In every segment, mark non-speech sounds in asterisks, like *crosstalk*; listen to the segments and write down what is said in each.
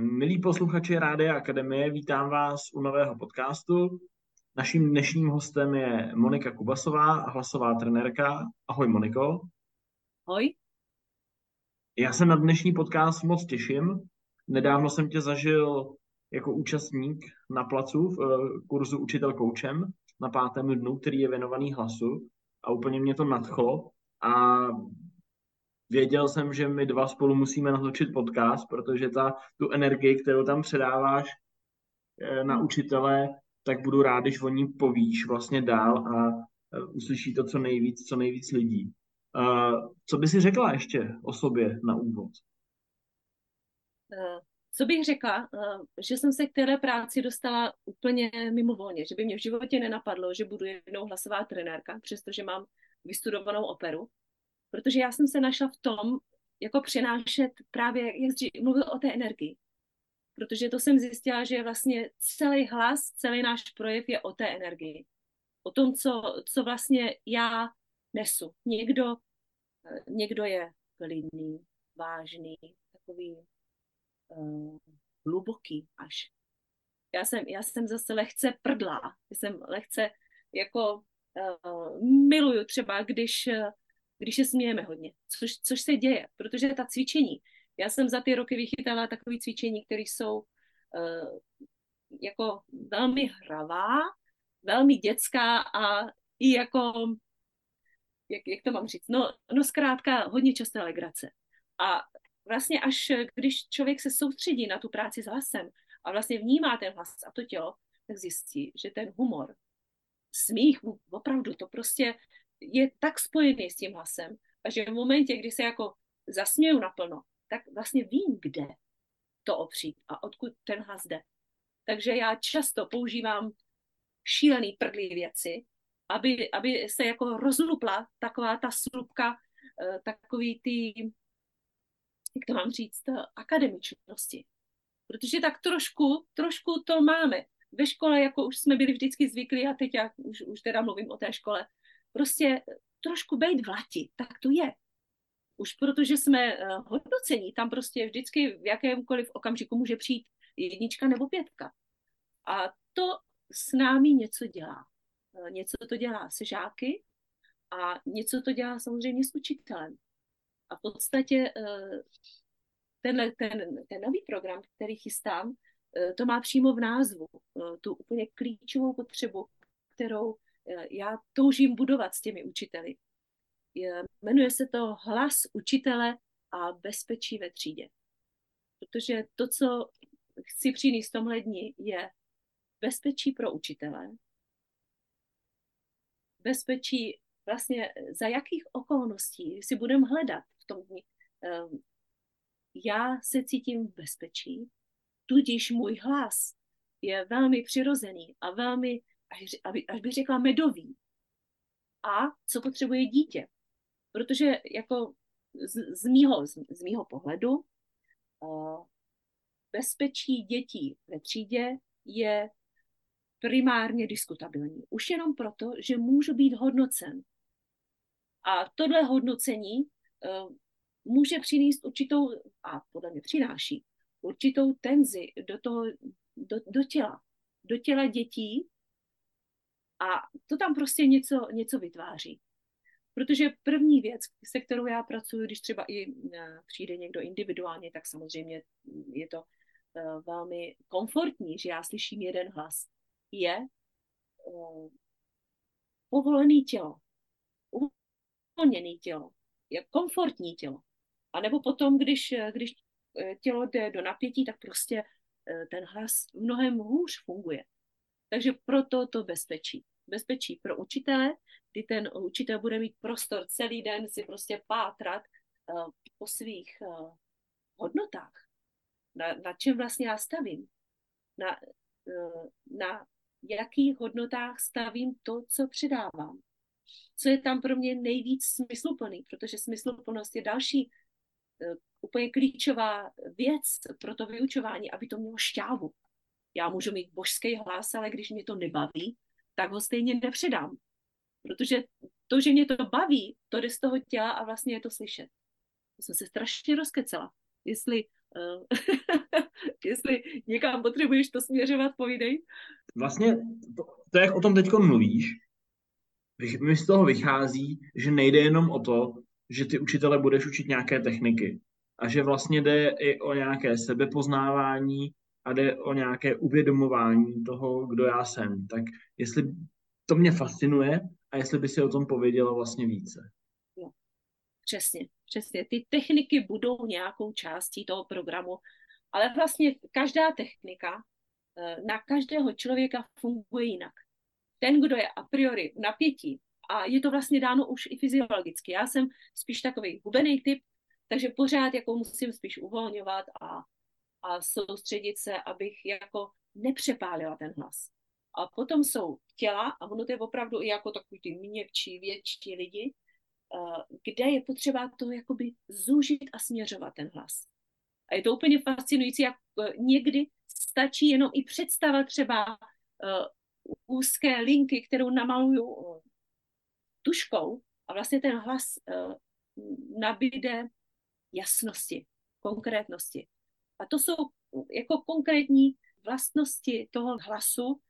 Milí posluchači Rádia Akademie, vítám vás u nového podcastu. Naším dnešním hostem je Monika Kubasová, hlasová trenérka. Ahoj Moniko. Ahoj. Já se na dnešní podcast moc těším. Nedávno jsem tě zažil jako účastník na placu v eh, kurzu Učitel koučem na pátém dnu, který je věnovaný hlasu a úplně mě to nadchlo a věděl jsem, že my dva spolu musíme natočit podcast, protože ta, tu energii, kterou tam předáváš eh, na učitele, tak budu rád, když o ní povíš vlastně dál a eh, uslyší to co nejvíc, co nejvíc lidí. Co by si řekla ještě o sobě na úvod? Co bych řekla, že jsem se k téhle práci dostala úplně mimovolně, že by mě v životě nenapadlo, že budu jednou hlasová trenérka, přestože mám vystudovanou operu, protože já jsem se našla v tom, jako přenášet právě, jak jsi mluvil o té energii. Protože to jsem zjistila, že vlastně celý hlas, celý náš projev je o té energii. O tom, co, co vlastně já nesu. Někdo, někdo je klidný, vážný, takový uh, hluboký až. Já jsem, já jsem zase lehce prdlá. Já jsem lehce jako uh, miluju třeba, když, když se smějeme hodně, což, což se děje, protože ta cvičení, já jsem za ty roky vychytala takové cvičení, které jsou uh, jako velmi hravá, velmi dětská a i jako, jak, jak to mám říct, no, no zkrátka hodně časté legrace. A vlastně až když člověk se soustředí na tu práci s hlasem a vlastně vnímá ten hlas a to tělo, tak zjistí, že ten humor, smích, opravdu to prostě je tak spojený s tím hlasem a že v momentě, kdy se jako zasměju naplno, tak vlastně vím, kde to opřít a odkud ten hlas jde. Takže já často používám šílený prdlý věci, aby, aby se jako rozlupla taková ta slupka, eh, takový ty, jak to mám říct, akademičnosti. Protože tak trošku, trošku to máme. Ve škole, jako už jsme byli vždycky zvyklí, a teď já už, už teda mluvím o té škole, prostě trošku bejt v lati, tak to je. Už protože jsme uh, hodnocení, tam prostě vždycky v jakémkoliv okamžiku může přijít jednička nebo pětka. A to s námi něco dělá. Uh, něco to dělá se žáky a něco to dělá samozřejmě s učitelem. A v podstatě uh, tenhle, ten, ten nový program, který chystám, to má přímo v názvu tu úplně klíčovou potřebu, kterou já toužím budovat s těmi učiteli. Jmenuje se to Hlas učitele a bezpečí ve třídě. Protože to, co chci přinést tomhle dni, je bezpečí pro učitele, bezpečí vlastně za jakých okolností si budeme hledat v tom dni. Ehm, já se cítím v bezpečí, tudíž můj hlas je velmi přirozený a velmi až, bych řekla medový. A co potřebuje dítě. Protože jako z, z, mýho, z, z mýho pohledu uh, bezpečí dětí ve třídě je primárně diskutabilní. Už jenom proto, že můžu být hodnocen. A tohle hodnocení uh, může přinést určitou, a podle mě přináší, určitou tenzi do, toho, do, do těla. Do těla dětí, a to tam prostě něco, něco vytváří. Protože první věc, se kterou já pracuji, když třeba i eh, přijde někdo individuálně, tak samozřejmě je to uh, velmi komfortní, že já slyším jeden hlas, je uh, povolený tělo, uvolněný tělo, je komfortní tělo. A nebo potom, když, když tělo jde do napětí, tak prostě ten hlas mnohem hůř funguje. Takže proto to bezpečí. Bezpečí pro učitele, kdy ten učitel bude mít prostor celý den si prostě pátrat uh, po svých uh, hodnotách. Na, na čem vlastně já stavím. Na, uh, na jakých hodnotách stavím to, co předávám. Co je tam pro mě nejvíc smysluplný, protože smysluplnost je další úplně klíčová věc pro to vyučování, aby to mělo šťávu. Já můžu mít božský hlas, ale když mě to nebaví, tak ho stejně nepředám. Protože to, že mě to baví, to jde z toho těla a vlastně je to slyšet. Já jsem se strašně rozkecela. Jestli Uh, *laughs* jestli někam potřebuješ to směřovat, povídej. Vlastně to, to jak o tom teď mluvíš, mi z toho vychází, že nejde jenom o to, že ty učitele budeš učit nějaké techniky a že vlastně jde i o nějaké sebepoznávání a jde o nějaké uvědomování toho, kdo já jsem. Tak jestli to mě fascinuje a jestli by si o tom pověděla vlastně více. No, přesně, přesně. Ty techniky budou nějakou částí toho programu, ale vlastně každá technika eh, na každého člověka funguje jinak. Ten, kdo je a priori v napětí, a je to vlastně dáno už i fyziologicky. Já jsem spíš takový hubený typ, takže pořád jako musím spíš uvolňovat a, a soustředit se, abych jako nepřepálila ten hlas. A potom jsou těla, a ono to je opravdu i jako takový ty měkčí, větší lidi, eh, kde je potřeba to jakoby zúžit a směřovat ten hlas. A je to úplně fascinující, jak eh, někdy stačí jenom i představa třeba uh, úzké linky, kterou namaluju tuškou a vlastně ten hlas nabíde jasnosti, konkrétnosti. A to jsou jako konkrétní vlastnosti toho hlasu,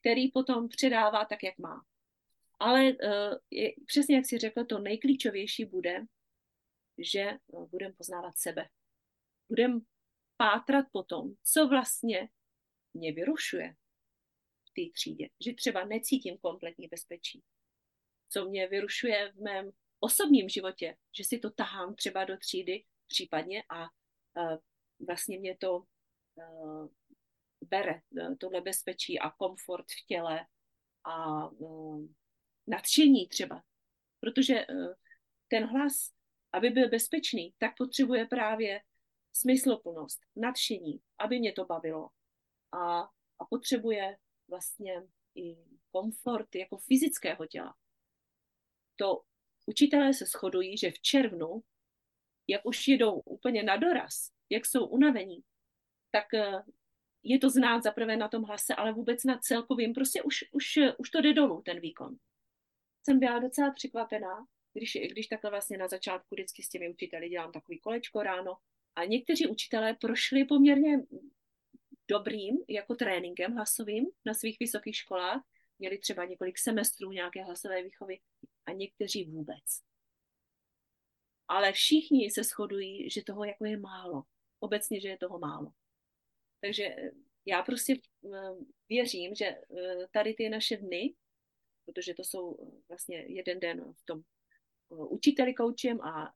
který potom předává tak, jak má. Ale uh, je, přesně jak si řekl, to nejklíčovější bude, že uh, budeme poznávat sebe. Budeme pátrat po tom, co vlastně mě vyrušuje v té třídě. Že třeba necítím kompletní bezpečí. Co mě vyrušuje v mém osobním životě, že si to tahám třeba do třídy případně a uh, vlastně mě to uh, bere uh, tohle bezpečí a komfort v těle a uh, nadšení třeba. Protože uh, ten hlas, aby byl bezpečný, tak potřebuje právě smysloplnost, nadšení, aby mě to bavilo. A, a potřebuje vlastně i komfort jako fyzického těla. To učitelé se shodují, že v červnu, jak už jedou úplně na doraz, jak jsou unavení, tak eh, je to znát zaprvé na tom hlase, ale vůbec na celkovým, prostě už, už, už to jde dolů, ten výkon. Jsem byla docela překvapená, když, když takhle vlastně na začátku vždycky s těmi učiteli dělám takový kolečko ráno a někteří učitelé prošli poměrně dobrým jako tréninkem hlasovým na svých vysokých školách, měli třeba několik semestrů nějaké hlasové výchovy a někteří vůbec. Ale všichni se shodují, že toho jako je málo. Obecně, že je toho málo. Takže eh, já prostě eh, věřím, že eh, tady ty naše dny, protože to jsou vlastně jeden den v tom učiteli koučem a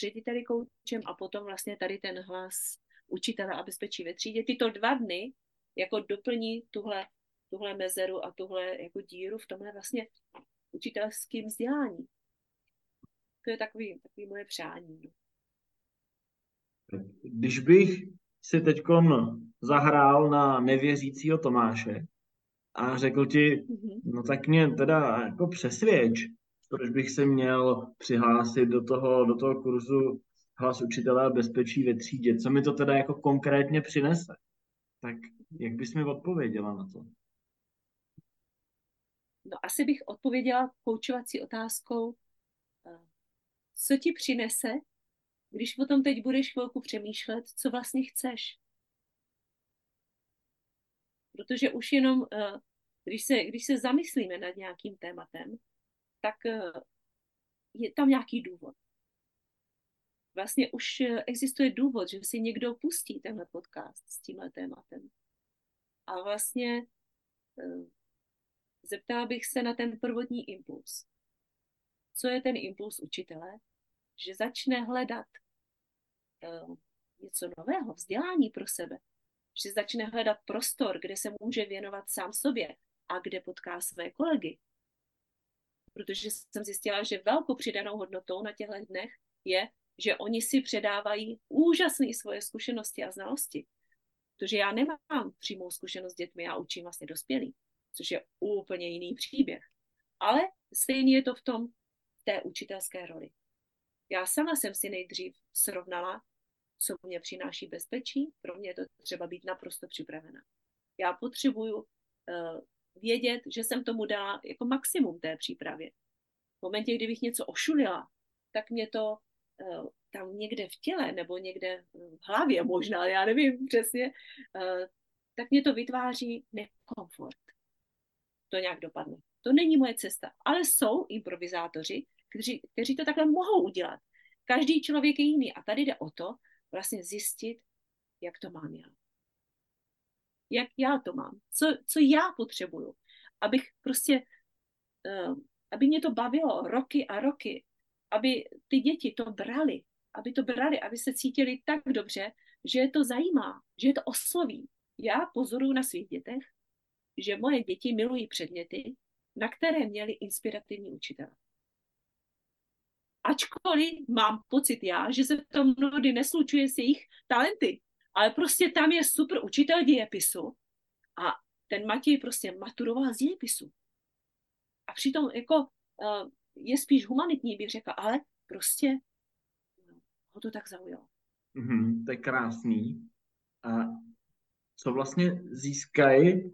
řediteli koučem a potom vlastně tady ten hlas učitele a bezpečí ve třídě. Tyto dva dny jako doplní tuhle tuhle mezeru a tuhle jako díru v tomhle vlastně učitelském vzdělání. To je takový, takový moje přání. Když bych si teď zahrál na nevěřícího Tomáše a řekl ti, mm-hmm. no tak mě teda jako přesvědč, proč bych se měl přihlásit do toho, do toho kurzu hlas učitele a bezpečí ve třídě, co mi to teda jako konkrétně přinese, tak jak bys mi odpověděla na to? No asi bych odpověděla koučovací otázkou, eh, co ti přinese, když o tom teď budeš chvilku přemýšlet, co vlastně chceš. Protože už jenom, eh, když se, když se zamyslíme nad nějakým tématem, tak eh, je tam nějaký důvod. Vlastně už existuje důvod, že si někdo pustí tenhle podcast s tímhle tématem. A vlastně zeptala bych se na ten prvotní impuls. Co je ten impuls učitele? Že začne hledat uh, něco nového, vzdělání pro sebe. Že začne hledat prostor, kde se může věnovat sám sobě a kde potká své kolegy. Protože jsem zjistila, že velkou přidanou hodnotou na těchto dnech je, že oni si předávají úžasné svoje zkušenosti a znalosti. Protože já nemám přímou zkušenost s dětmi, já učím vlastně dospělí což je úplně jiný příběh. Ale stejně je to v tom té učitelské roli. Já sama jsem si nejdřív srovnala, co mě přináší bezpečí. Pro mě je to třeba být naprosto připravena. Já potřebuju uh, vědět, že jsem tomu dala jako maximum té přípravě. V momentě, kdybych něco ošulila, tak mě to uh, tam někde v těle nebo někde v hlavě možná, já nevím přesně, eh, tak mě to vytváří nekomfort. To nějak dopadne. To není moje cesta. Ale jsou improvizátoři, kteří, kteří to takhle mohou udělat. Každý člověk je jiný. A tady jde o to vlastně zjistit, jak to mám já. Jak já to mám. Co, co já potřebuju. Abych prostě, uh, aby mě to bavilo roky a roky. Aby ty děti to brali. Aby to brali, aby se cítili tak dobře, že je to zajímá, že je to osloví. Já pozoruju na svých dětech, že moje děti milují předměty, na které měli inspirativní učitel. Ačkoliv mám pocit já, že se to mnohdy neslučuje s jejich talenty, ale prostě tam je super učitel dějepisu a ten Matěj prostě maturoval z dějepisu. A přitom jako uh, je spíš humanitní, bych řekla, ale prostě ho to tak zaujalo. Mm-hmm, to je krásný. A co vlastně získají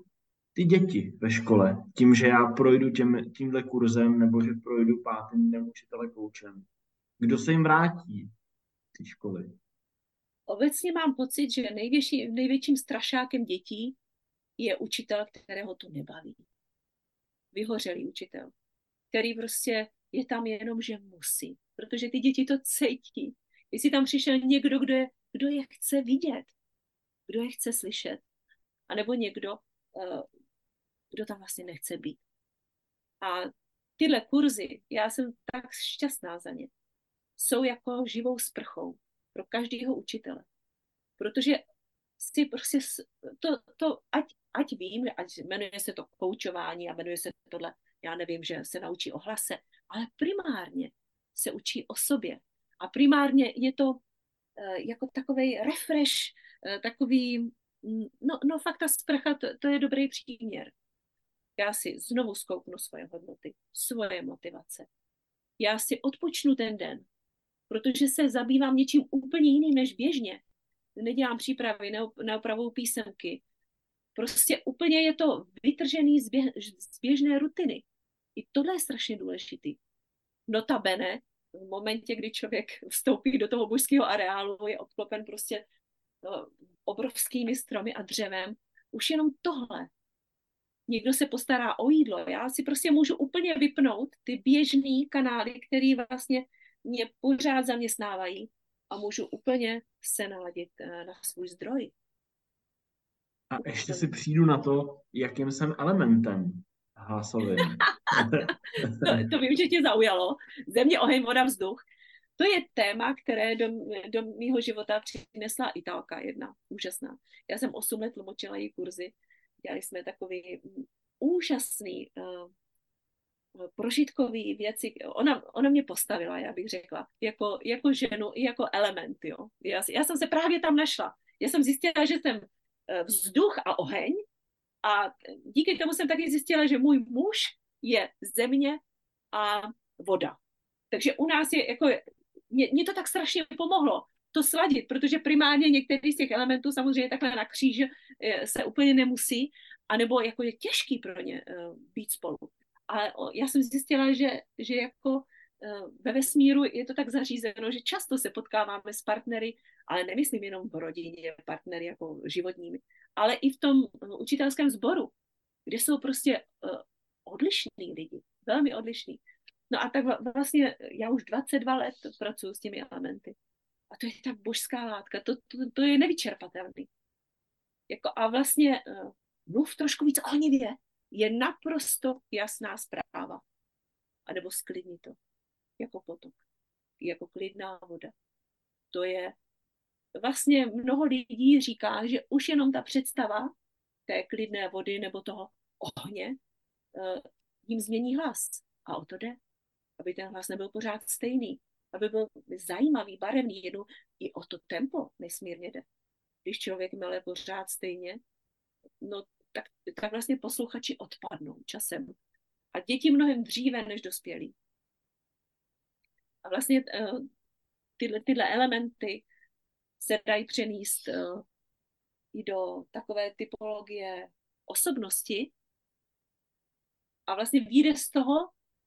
ty děti ve škole, tím, že já projdu těm, tímhle kurzem nebo že projdu pátým dnem učitele koučem. Kdo se jim vrátí ty školy? Obecně mám pocit, že největší, největším strašákem dětí je učitel, kterého to nebaví. Vyhořelý učitel, který prostě je tam jenom, že musí, protože ty děti to cítí. Jestli tam přišel někdo, kdo je, kdo je chce vidět, kdo je chce slyšet, anebo někdo, eh, kdo tam vlastně nechce být. A tyhle kurzy, já jsem tak šťastná za ně, jsou jako živou sprchou pro každého učitele. Protože si prostě to, to ať, ať vím, ať jmenuje se to koučování a jmenuje se tohle, já nevím, že se naučí o hlase, ale primárně se učí o sobě. A primárně je to uh, jako takový refresh, uh, takový, mm, no, no fakt ta sprcha, to, to je dobrý příměr. Já si znovu zkouknu svoje hodnoty, svoje motivace. Já si odpočnu ten den, protože se zabývám něčím úplně jiným než běžně. Nedělám přípravy, neopravuju písemky. Prostě úplně je to vytržený z, z běžné rutiny. I tohle je strašně důležitý. Notabene, v momentě, kdy člověk vstoupí do toho božského areálu, je obklopen prostě no, obrovskými stromy a dřevem, už jenom tohle někdo se postará o jídlo. Já si prostě můžu úplně vypnout ty běžné kanály, které vlastně mě pořád zaměstnávají a můžu úplně se naladit eh, na svůj zdroj. A ještě si přijdu na to, jakým jsem elementem hlasovým. *laughs* to, to vím, že tě zaujalo. Země, oheň, voda, vzduch. To je téma, které do, do mýho života přinesla Italka jedna, úžasná. Já jsem 8 let tlumočila její kurzy dělali jsme takový úžasný uh, prožitkový věci. Ona, ona mě postavila, já bych řekla, jako, jako ženu i jako element. Jo. Já, já jsem se právě tam našla. Já jsem zjistila, že jsem eh, vzduch a oheň a díky tomu jsem taky zjistila, že můj muž je země a voda. Takže u nás je jako, mě, mě to tak strašně pomohlo to sladit, protože primárně některý z těch elementů samozřejmě takhle na kříž eh, se úplně nemusí, anebo jako je těžký pro ně uh, být spolu. Ale já jsem zjistila, že, že jako uh, ve vesmíru je to tak zařízeno, že často se potkáváme s partnery, ale nemyslím jenom v rodině, partnery jako životními, ale i v tom učitelském sboru, kde jsou prostě odlišní lidi, velmi odlišní. No a tak vlastně já už 22 let pracuji s těmi elementy. A to je ta božská látka, to, to, to je nevyčerpatelný. Jako a vlastně uh, mluv trošku víc ohnivě, je naprosto jasná zpráva. A nebo sklidni to, jako potok, jako klidná voda. To je, vlastně mnoho lidí říká, že už jenom ta představa té klidné vody nebo toho ohně uh, jim změní hlas. A o to jde, aby ten hlas nebyl pořád stejný, aby byl zajímavý, barevný, jednou i o to tempo nesmírně jde. Když člověk mele pořád stejně, no tak, tak vlastně posluchači odpadnou časem. A děti mnohem dříve než dospělí. A vlastně uh, tyhle, tyhle elementy se dají přenést uh, i do takové typologie osobnosti a vlastně vyjde z toho,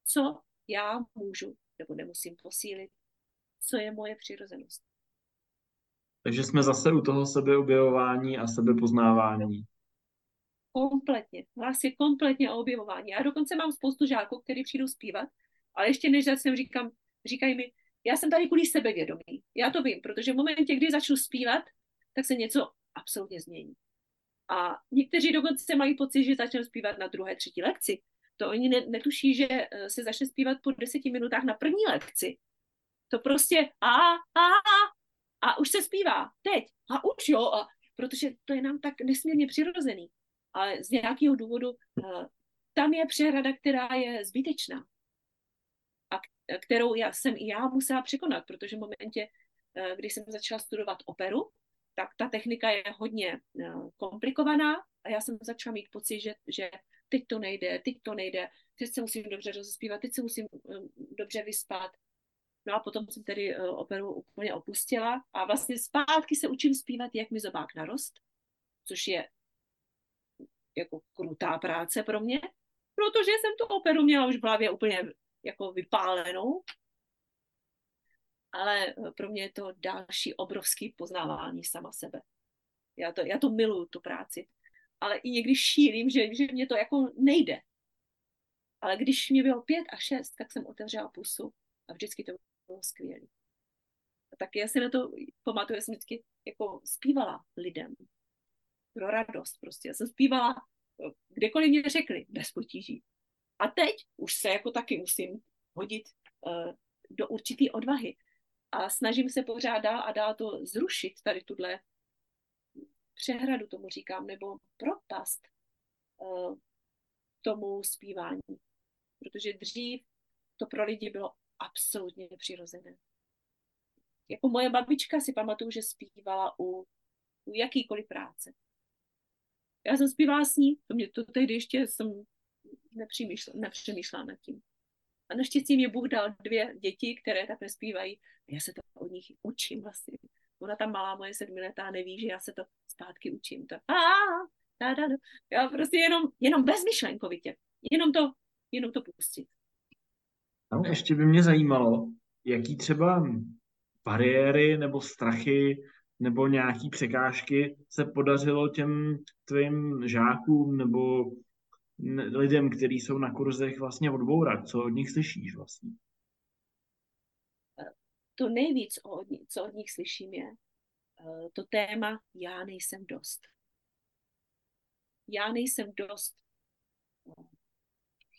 co já můžu nebo nemusím posílit co je moje přirozenost. Takže jsme zase u toho sebeobjevování a sebepoznávání. Kompletně. Vlastně kompletně o objevování. Já dokonce mám spoustu žáků, kteří přijdou zpívat, ale ještě než jsem říkám, říkají mi, já jsem tady kvůli sebevědomí. Já to vím, protože v momentě, kdy začnu zpívat, tak se něco absolutně změní. A někteří dokonce mají pocit, že začnou zpívat na druhé, třetí lekci. To oni netuší, že eh, se začne zpívat po deseti minutách na první lekci. To prostě a, a, a, a už se zpívá, teď, a už jo, a, protože to je nám tak nesmírně přirozený. Ale z nějakého důvodu uh, tam je přehrada, která je zbytečná a kterou já jsem i já musela překonat, protože v momentě, uh, kdy jsem začala studovat operu, tak ta technika je hodně komplikovaná a já jsem začala mít pocit, že, že teď to nejde, teď to nejde, teď se musím dobře rozespívat, teď se musím um, dobře vyspat, No a potom jsem tedy uh, operu úplně opustila a vlastně zpátky se učím zpívat, jak mi zobák narost, což je jako krutá práce pro mě, protože jsem tu operu měla už v hlavě úplně jako vypálenou. Ale eh, pro mě je to další obrovský poznávání sama sebe. Já to, já to miluju, tu práci. Ale i někdy šílím, že, že mě to jako nejde. Ale když mě bylo pět a šest, tak jsem otevřela pusu a vždycky to bylo skvělé. Tak já si na to pamatuju, jsem vždycky jako zpívala lidem pro radost prostě. Já jsem zpívala, kdekoliv mě řekli, bez potíží. A teď už se jako taky musím hodit uh, do určitý odvahy. A snažím se pořád dál a dál to zrušit, tady tuhle přehradu tomu říkám, nebo propast uh, tomu zpívání. Protože dřív to pro lidi bylo absolutně přirozené. Jako moje babička si pamatuju, že zpívala u, u jakýkoliv práce. Já jsem zpívala s ní, to mě to tehdy ještě jsem nepřemýšlela nad tím. A naštěstí mě Bůh dal dvě děti, které takhle zpívají. Já se to od nich učím vlastně. Ona tam malá moje sedmiletá neví, že já se to zpátky učím. To, a, da, da, da. Já prostě jenom, jenom bezmyšlenkovitě. Jenom to, jenom to pustit. A ještě by mě zajímalo, jaký třeba bariéry nebo strachy nebo nějaký překážky se podařilo těm tvým žákům nebo lidem, kteří jsou na kurzech vlastně odbourat? Co od nich slyšíš vlastně? To nejvíc, co od nich slyším, je to téma já nejsem dost. Já nejsem dost eh,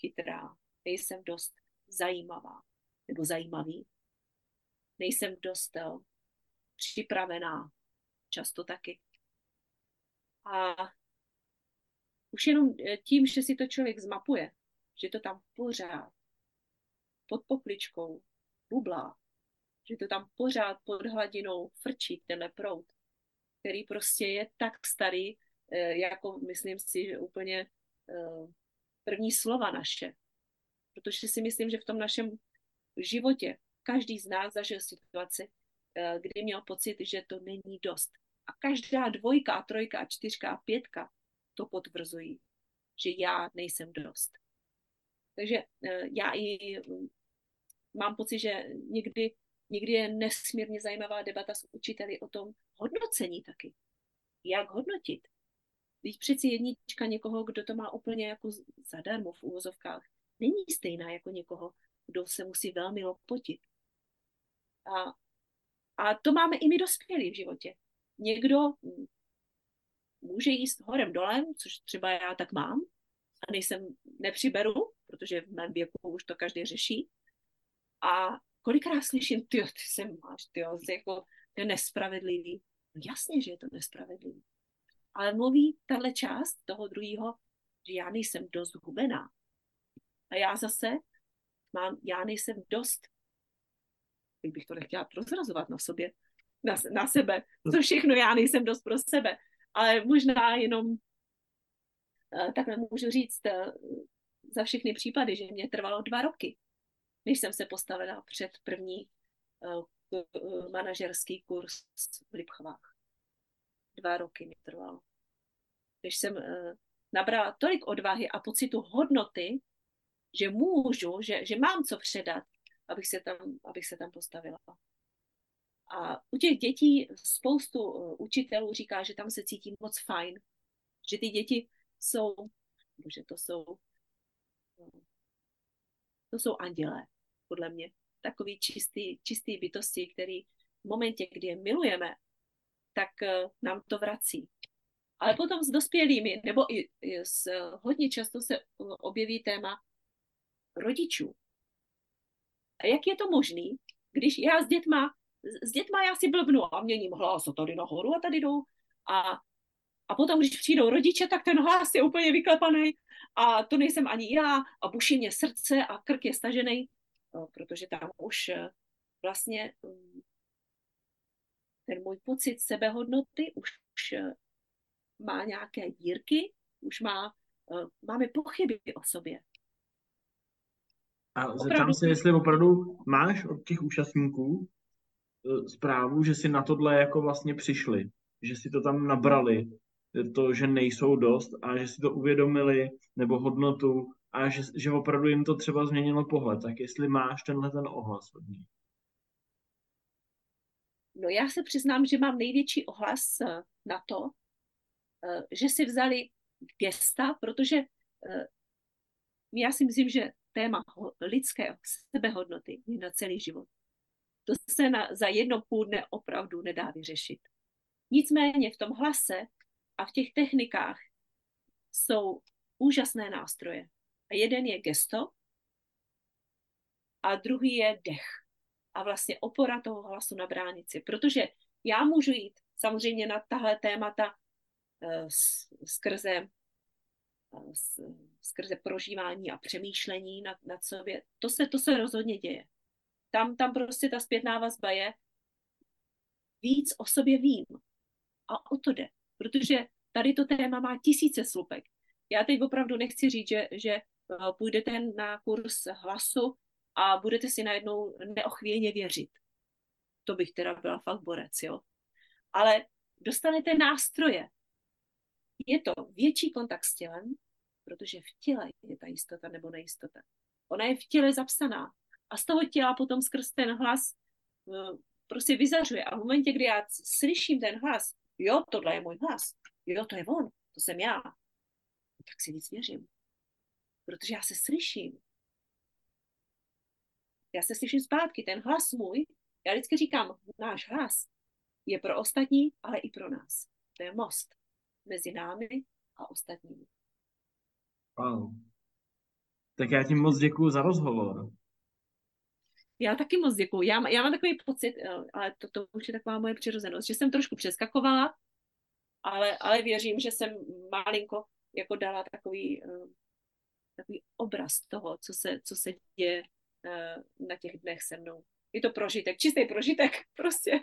chytrá, nejsem dost zajímavá nebo zajímavý. Nejsem dost eh, připravená, často taky. A už jenom eh, tím, že si to člověk zmapuje, že to tam pořád pod pokličkou bublá, že to tam pořád pod hladinou frčí tenhle prout, který prostě je tak starý, eh, jako myslím si, že úplně první slova naše, protože si myslím, že v tom našem životě každý z nás zažil situaci, eh, kdy měl pocit, že to není dost. A každá dvojka a trojka a čtyřka a pětka to potvrzují, že já nejsem dost. Takže eh, já i mm, mám pocit, že někdy, někdy je nesmírně zajímavá debata s učiteli o tom hodnocení taky. Jak hodnotit? Když přeci jednička někoho, kdo to má úplně jako zadarmo v úvozovkách, není stejná jako někoho, kdo se musí velmi lopotit. A, a to máme i my dospělí v životě. Někdo může jíst horem dolem, což třeba já tak mám, a nejsem, nepřiberu, protože v mém věku už to každý řeší. A kolikrát slyším, ty, ty se máš, ty, jako, to je nespravedlivý. No jasně, že je to nespravedlivý. Ale mluví tahle část toho druhého, že já nejsem dost hubená. A já zase mám, já nejsem dost, jak bych to nechtěla prozrazovat na sobě, na, na sebe, co všechno já nejsem dost pro sebe, ale možná jenom eh, takhle můžu říct eh, za všechny případy, že mě trvalo dva roky, než jsem se postavila před první uh, manažerský kurz v Lipchovách. Dva roky mi trvalo. Když jsem uh, nabrala tolik odvahy a pocitu hodnoty že můžu, že, že mám co předat, abych se tam, abych se tam postavila. A u těch dětí spoustu eh, učitelů říká, že tam se cítí moc fajn, že ty děti jsou, že to jsou, to jsou andělé, podle mě. Takový čistý, čistý bytosti, který v momentě, kdy je milujeme, tak eh, nám to vrací. Ale potom s dospělými, nebo i, s, hodně často se objeví téma rodičů. A jak je to možný, když já s dětma, s dětma já si blbnu a měním hlas a tady nahoru a tady jdou a, a potom, když přijdou rodiče, tak ten hlas je úplně vyklepaný a to nejsem ani já a buší mě srdce a krk je stažený, protože tam už eh, vlastně mm, ten můj pocit sebehodnoty už, eh, má nějaké dírky, už má, eh, máme pochyby o sobě. A zeptám se, jestli opravdu máš od těch účastníků zprávu, že si na tohle jako vlastně přišli, že si to tam nabrali, to, že nejsou dost a že si to uvědomili, nebo hodnotu a že, že opravdu jim to třeba změnilo pohled. Tak jestli máš tenhle ten ohlas od nich. No já se přiznám, že mám největší ohlas eh, na to, eh, že si vzali gesta, protože já si myslím, že téma lidské sebehodnoty je na celý život. To se na, za jedno půl dne opravdu nedá vyřešit. Nicméně v tom hlase a v těch technikách jsou úžasné nástroje. A jeden je gesto a druhý je dech. A vlastně opora toho hlasu na bránici. Protože já můžu jít samozřejmě na tahle témata uh, skrze skrze prožívání a přemýšlení nad, nad sobě. To se, to se rozhodně děje. Tam, tam prostě ta zpětná vazba je, víc o sobě vím. A o to jde. Protože tady to téma má tisíce slupek. Já teď opravdu nechci říct, že, že eh, půjdete na kurz hlasu a budete si najednou neochvějně věřit. To bych teda byla fakt borec, jo. Ale dostanete nástroje, je to větší kontakt s tělem, protože v těle je ta jistota nebo nejistota. Ona je v těle zapsaná. A z toho těla potom skrz ten hlas eh, prostě vyzařuje. A v momentě, kdy já slyším ten hlas, jo, tohle je můj hlas, jo, to je on, to jsem já, tak si víc věřím. Protože já se slyším. Já se slyším zpátky, ten hlas můj, já vždycky říkám, náš hlas je pro ostatní, ale i pro nás. To je most mezi námi a ostatními. Wow. Tak já ti moc děkuji za rozhovor. Já taky moc děkuji. Já, já mám takový pocit, eh, ale to, to už je taková moje přirozenost, že jsem trošku přeskakovala, ale, ale věřím, že jsem malinko jako dala takový, uh, takový obraz toho, co se, co se děje uh, na těch dnech se mnou. Je to prožitek, čistý prožitek *laughs* prostě.